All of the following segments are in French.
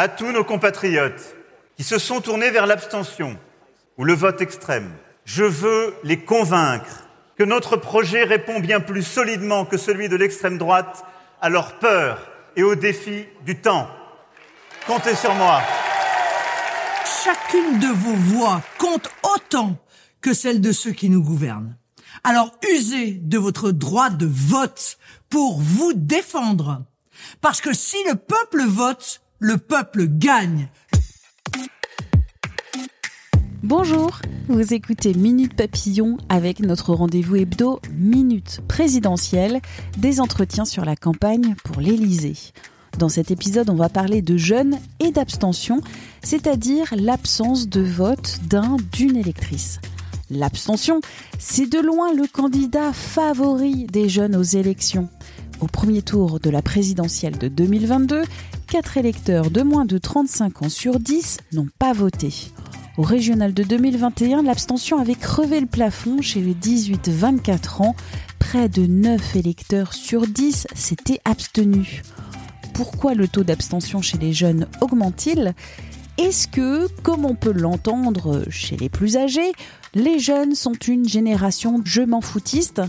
à tous nos compatriotes qui se sont tournés vers l'abstention ou le vote extrême, je veux les convaincre que notre projet répond bien plus solidement que celui de l'extrême droite à leurs peurs et aux défis du temps. Comptez sur moi. Chacune de vos voix compte autant que celle de ceux qui nous gouvernent. Alors usez de votre droit de vote pour vous défendre. Parce que si le peuple vote, le peuple gagne. Bonjour, vous écoutez Minute Papillon avec notre rendez-vous hebdo Minute présidentielle, des entretiens sur la campagne pour l'Élysée. Dans cet épisode, on va parler de jeunes et d'abstention, c'est-à-dire l'absence de vote d'un d'une électrice. L'abstention, c'est de loin le candidat favori des jeunes aux élections. Au premier tour de la présidentielle de 2022, 4 électeurs de moins de 35 ans sur 10 n'ont pas voté. Au régional de 2021, l'abstention avait crevé le plafond chez les 18-24 ans. Près de 9 électeurs sur 10 s'étaient abstenus. Pourquoi le taux d'abstention chez les jeunes augmente-t-il? Est-ce que, comme on peut l'entendre chez les plus âgés, les jeunes sont une génération je m'en foutiste?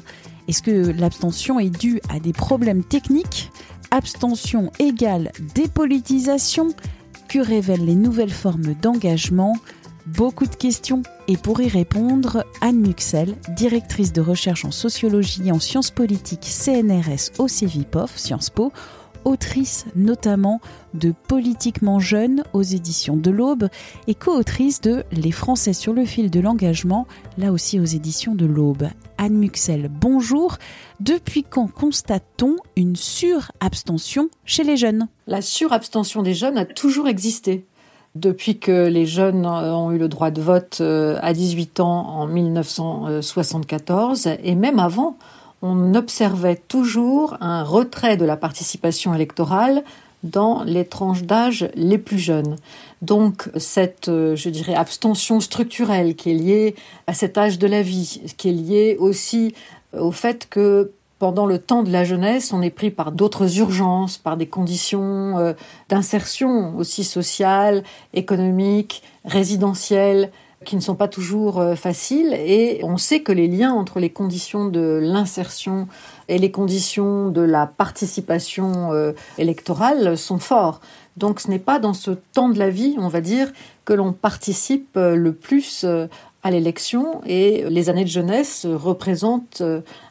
Est-ce que l'abstention est due à des problèmes techniques? Abstention égale dépolitisation Que révèlent les nouvelles formes d'engagement? Beaucoup de questions et pour y répondre, Anne Muxel, directrice de recherche en sociologie et en sciences politiques CNRS au CEVIPOF, Sciences Po, autrice notamment de Politiquement jeune aux éditions de l'Aube et co-autrice de Les Français sur le fil de l'engagement, là aussi aux éditions de l'Aube. Anne Muxel, bonjour. Depuis quand constate-t-on une surabstention chez les jeunes? La surabstention des jeunes a toujours existé. Depuis que les jeunes ont eu le droit de vote euh, à 18 ans en 1974 et même avant, on observait toujours un retrait de la participation électorale dans les tranches d'âge les plus jeunes. Donc cette, euh, je dirais, abstention structurelle qui est liée à cet âge de la vie, qui est liée aussi euh, au fait que pendant le temps de la jeunesse, on est pris par d'autres urgences, par des conditions euh, d'insertion aussi sociale, économique, résidentielle, qui ne sont pas toujours euh, faciles. Et on sait que les liens entre les conditions de l'insertion et les conditions de la participation euh, électorale sont forts. Donc ce n'est pas dans ce temps de la vie, on va dire, que l'on participe euh, le plus à l'élection. Et les années de jeunesse représentent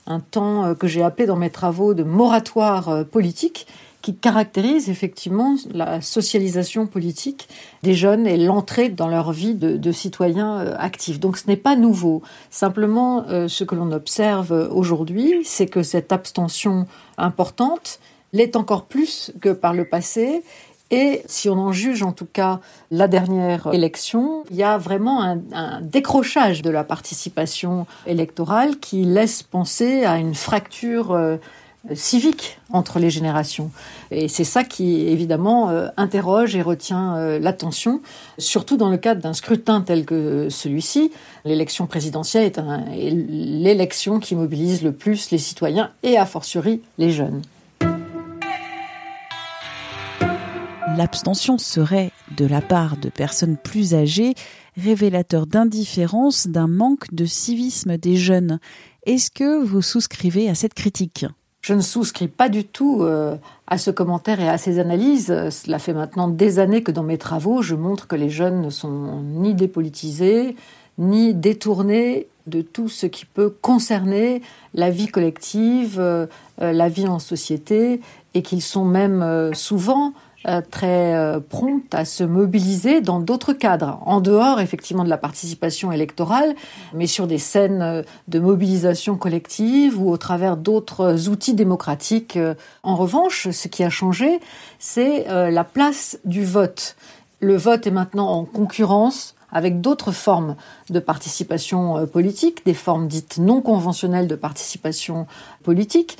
un temps que j'ai appelé dans mes travaux de moratoire politique qui caractérise effectivement la socialisation politique des jeunes et l'entrée dans leur vie de, citoyens euh, actifs. Donc ce n'est pas nouveau. Simplement, euh, ce que l'on observe aujourd'hui, c'est que cette abstention importante l'est encore plus que par le passé. Et si on en juge en tout cas la dernière élection, il y a vraiment un, décrochage de la participation électorale qui laisse penser à une fracture euh, civique entre les générations. Et c'est ça qui, évidemment, euh, interroge et retient euh, l'attention, surtout dans le cadre d'un scrutin tel que celui-ci. L'élection présidentielle est, est l'élection qui mobilise le plus les citoyens et, a fortiori, les jeunes. L'abstention serait, de la part de personnes plus âgées, révélateur d'indifférence, d'un manque de civisme des jeunes. Est-ce que vous souscrivez à cette critique? Je ne souscris pas du tout euh, à ce commentaire et à ces analyses. Cela fait maintenant des années que dans mes travaux, je montre que les jeunes ne sont ni dépolitisés, ni détournés de tout ce qui peut concerner la vie collective, euh, euh, la vie en société, et qu'ils sont même souvent euh, très euh, prompte à se mobiliser dans d'autres cadres, en dehors effectivement de la participation électorale, mais sur des scènes euh, de mobilisation collective ou au travers d'autres outils démocratiques. En revanche, ce qui a changé, c'est la place du vote. Le vote est maintenant en concurrence avec d'autres formes de participation politique, des formes dites non conventionnelles de participation politique.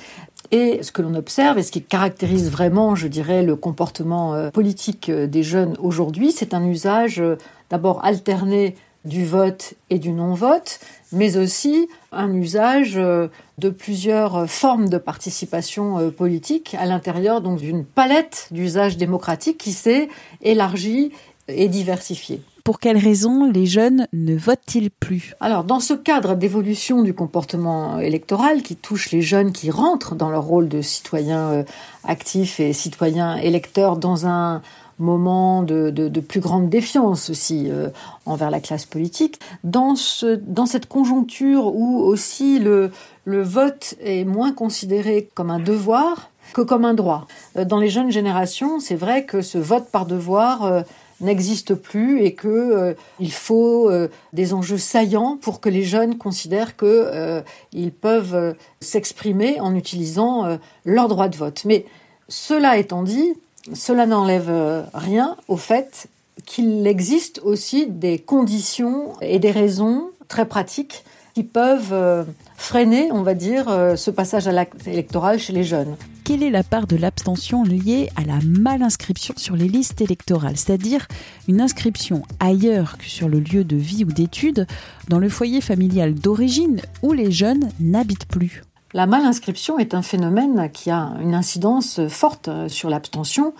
Et ce que l'on observe et ce qui caractérise vraiment, je dirais, le comportement euh, politique euh, des jeunes aujourd'hui, c'est un usage euh, d'abord alterné du vote et du non-vote, mais aussi un usage de plusieurs formes de participation politique à l'intérieur donc d'une palette d'usages démocratiques qui s'est élargie et diversifiée. Pour quelles raisons les jeunes ne votent-ils plus? Alors, dans ce cadre d'évolution du comportement électoral qui touche les jeunes qui rentrent dans leur rôle de citoyens euh, actifs et citoyens électeurs dans un moment de, plus grande défiance aussi euh, envers la classe politique. Dans, ce, dans cette conjoncture où aussi le, vote est moins considéré comme un devoir que comme un droit. Euh, dans les jeunes générations, c'est vrai que ce vote par devoir n'existe plus et que il faut des enjeux saillants pour que les jeunes considèrent que ils peuvent s'exprimer en utilisant leur droit de vote. Mais cela étant dit, cela n'enlève euh, rien au fait qu'il existe aussi des conditions et des raisons très pratiques qui peuvent euh, freiner, on va dire, euh, ce passage à l'acte électoral chez les jeunes. Quelle est la part de l'abstention liée à la malinscription sur les listes électorales, c'est-à-dire une inscription ailleurs que sur le lieu de vie ou d'études, dans le foyer familial d'origine où les jeunes n'habitent plus? La malinscription est un phénomène qui a une incidence forte sur l'abstention.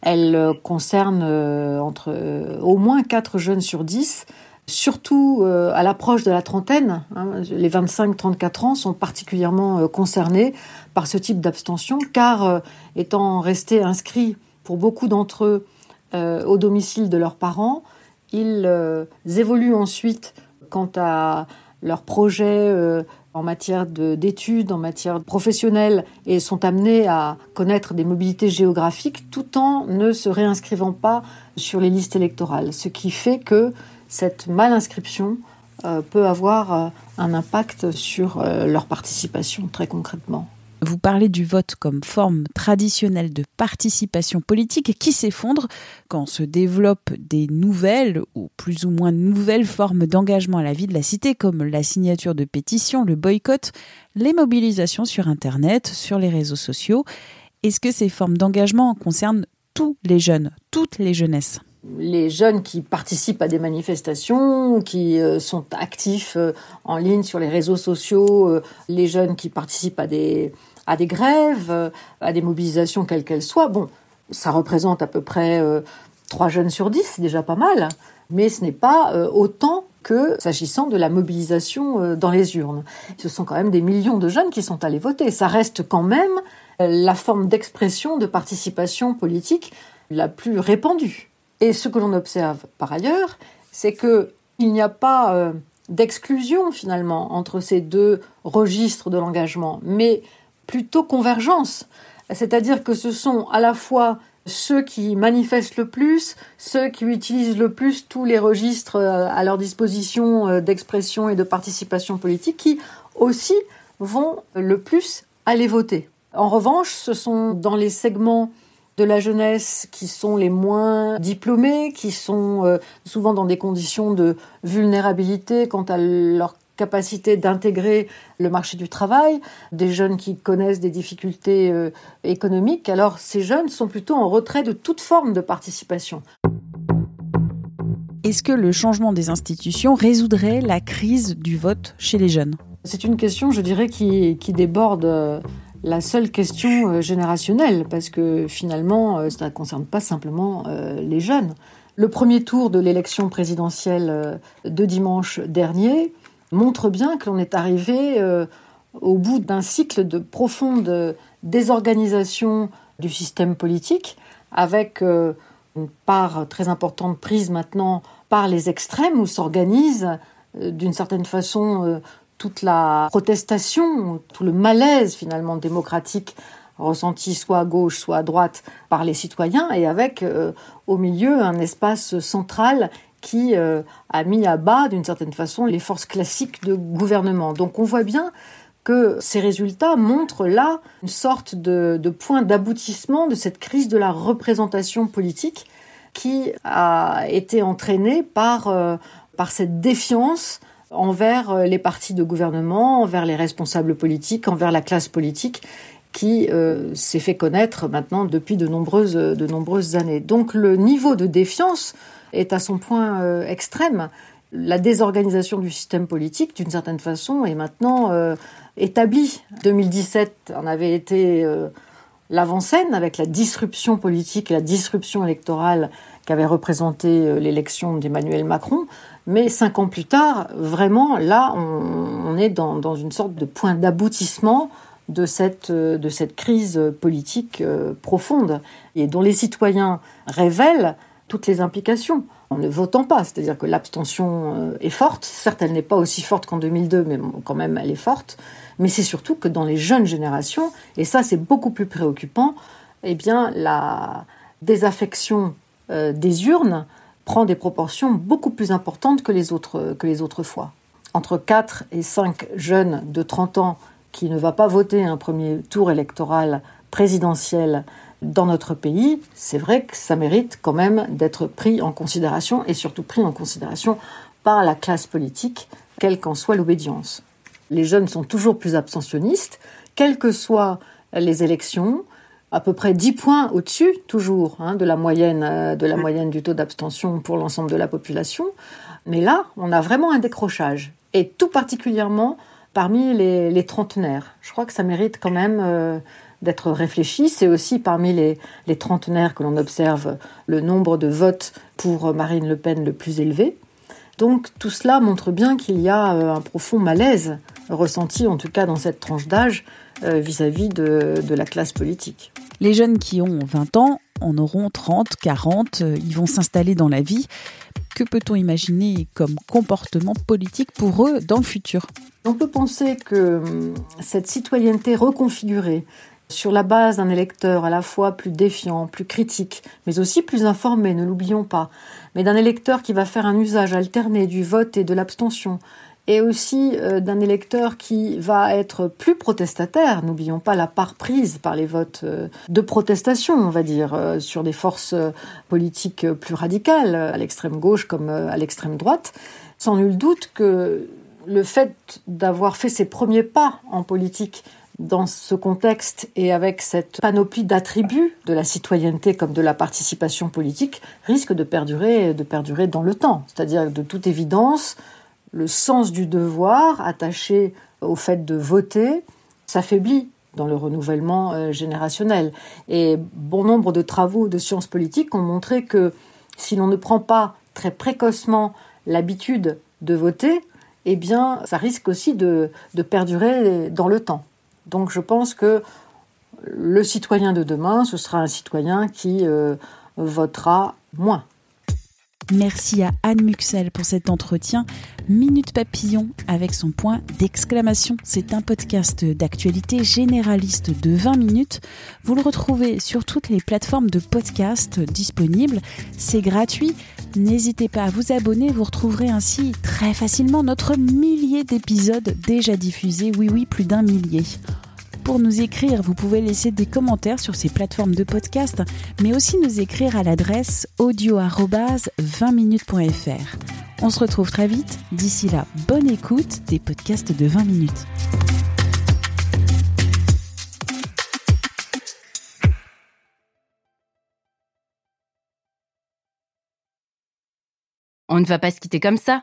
Elle concerne euh, entre euh, au moins 4 jeunes sur 10, surtout euh, à l'approche de la trentaine. Hein. les 25-34 ans sont particulièrement concernés par ce type d'abstention, car étant restés inscrits pour beaucoup d'entre eux au domicile de leurs parents, ils évoluent ensuite quant à leurs projets en matière d'études, en matière professionnelle, et sont amenés à connaître des mobilités géographiques tout en ne se réinscrivant pas sur les listes électorales. Ce qui fait que cette malinscription euh, peut avoir euh, un impact sur euh, leur participation très concrètement. Vous parlez du vote comme forme traditionnelle de participation politique qui s'effondre quand se développent des nouvelles ou plus ou moins nouvelles formes d'engagement à la vie de la cité comme la signature de pétitions, le boycott, les mobilisations sur Internet, sur les réseaux sociaux. Est-ce que ces formes d'engagement concernent tous les jeunes, toutes les jeunesses? Les jeunes qui participent à des manifestations, qui euh, sont actifs euh, en ligne sur les réseaux sociaux, euh, les jeunes qui participent à des, à des grèves, à des mobilisations quelles qu'elles soient. Bon, ça représente à peu près trois jeunes sur dix, c'est déjà pas mal, mais ce n'est pas autant que s'agissant de la mobilisation dans les urnes. Ce sont quand même des millions de jeunes qui sont allés voter. Ça reste quand même la forme d'expression de participation politique la plus répandue. Et ce que l'on observe par ailleurs, c'est que il n'y a pas euh, d'exclusion finalement entre ces deux registres de l'engagement, mais plutôt convergence. C'est-à-dire que ce sont à la fois ceux qui manifestent le plus, ceux qui utilisent le plus tous les registres euh, à leur disposition euh, d'expression et de participation politique, qui aussi vont le plus aller voter. En revanche, ce sont dans les segments de la jeunesse qui sont les moins diplômés, qui sont euh, souvent dans des conditions de vulnérabilité quant à leur capacité d'intégrer le marché du travail, des jeunes qui connaissent des difficultés euh, économiques. Alors ces jeunes sont plutôt en retrait de toute forme de participation. Est-ce que le changement des institutions résoudrait la crise du vote chez les jeunes? C'est une question, je dirais, qui, qui déborde euh, la seule question euh, générationnelle, parce que finalement, euh, ça ne concerne pas simplement euh, les jeunes. Le premier tour de l'élection présidentielle de dimanche dernier montre bien que l'on est arrivé au bout d'un cycle de profonde désorganisation du système politique, avec une part très importante prise maintenant par les extrêmes, où s'organisent d'une certaine façon toute la protestation, tout le malaise finalement démocratique ressenti soit à gauche, soit à droite par les citoyens, et avec euh, au milieu un espace central qui euh, a mis à bas d'une certaine façon les forces classiques de gouvernement. Donc on voit bien que ces résultats montrent là une sorte de, point d'aboutissement de cette crise de la représentation politique qui a été entraînée par, euh, par cette défiance envers euh, les partis de gouvernement, envers les responsables politiques, envers la classe politique qui euh, s'est fait connaître maintenant depuis de nombreuses, de nombreuses années. Donc le niveau de défiance est à son point euh, extrême la désorganisation du système politique, d'une certaine façon, est maintenant euh, établie. 2017 en avait été euh, l'avant-scène avec la disruption politique et la disruption électorale qu'avait représenté euh, l'élection d'Emmanuel Macron. Mais cinq ans plus tard, vraiment, là, on, est dans, dans, une sorte de point d'aboutissement de cette, de cette crise politique profonde et dont les citoyens révèlent toutes les implications en ne votant pas. C'est-à-dire que l'abstention euh, est forte. Certes, elle n'est pas aussi forte qu'en 2002, mais quand même, elle est forte. Mais c'est surtout que dans les jeunes générations, et ça, c'est beaucoup plus préoccupant, eh la désaffection euh, des urnes prend des proportions beaucoup plus importantes que les autres, que les autres fois. Entre 4 et 5 jeunes de 30 ans qui ne va pas voter un premier tour électoral présidentiel dans notre pays, c'est vrai que ça mérite quand même d'être pris en considération et surtout pris en considération par la classe politique, quelle qu'en soit l'obédience. Les jeunes sont toujours plus abstentionnistes, quelles que soient les élections, à peu près 10 points au-dessus, toujours, hein, de, la moyenne, euh, de la moyenne du taux d'abstention pour l'ensemble de la population. Mais là, on a vraiment un décrochage, et tout particulièrement parmi les, trentenaires. Je crois que ça mérite quand même euh, d'être réfléchi. C'est aussi parmi les, les trentenaires que l'on observe le nombre de votes pour Marine Le Pen le plus élevé. Donc tout cela montre bien qu'il y a euh, un profond malaise ressenti, en tout cas dans cette tranche d'âge, euh, vis-à-vis de, de la classe politique. Les jeunes qui ont 20 ans en auront 30, 40, euh, ils vont s'installer dans la vie. Que peut-on imaginer comme comportement politique pour eux dans le futur? On peut penser que hum, cette citoyenneté reconfigurée, sur la base d'un électeur à la fois plus défiant, plus critique, mais aussi plus informé, ne l'oublions pas, mais d'un électeur qui va faire un usage alterné du vote et de l'abstention, et aussi euh, d'un électeur qui va être plus protestataire, n'oublions pas la part prise par les votes euh, de protestation, on va dire, euh, sur des forces politiques plus radicales, à l'extrême gauche comme à l'extrême droite, sans nul doute que le fait d'avoir fait ses premiers pas en politique dans ce contexte et avec cette panoplie d'attributs de la citoyenneté comme de la participation politique risque de perdurer, de perdurer dans le temps. C'est-à-dire de toute évidence, le sens du devoir attaché au fait de voter s'affaiblit dans le renouvellement euh, générationnel. Et bon nombre de travaux de sciences politiques ont montré que si l'on ne prend pas très précocement l'habitude de voter, eh bien, ça risque aussi de, perdurer dans le temps. Donc je pense que le citoyen de demain, ce sera un citoyen qui euh, votera moins. Merci à Anne Muxel pour cet entretien. Minute Papillon avec son point d'exclamation. C'est un podcast d'actualité généraliste de 20 minutes. Vous le retrouvez sur toutes les plateformes de podcast disponibles. C'est gratuit. N'hésitez pas à vous abonner. Vous retrouverez ainsi très facilement notre millier d'épisodes déjà diffusés. Oui, oui, plus d'un millier pour nous écrire, vous pouvez laisser des commentaires sur ces plateformes de podcast, mais aussi nous écrire à l'adresse audio-20minutes.fr. On se retrouve très vite. D'ici là, bonne écoute des podcasts de 20 minutes. On ne va pas se quitter comme ça.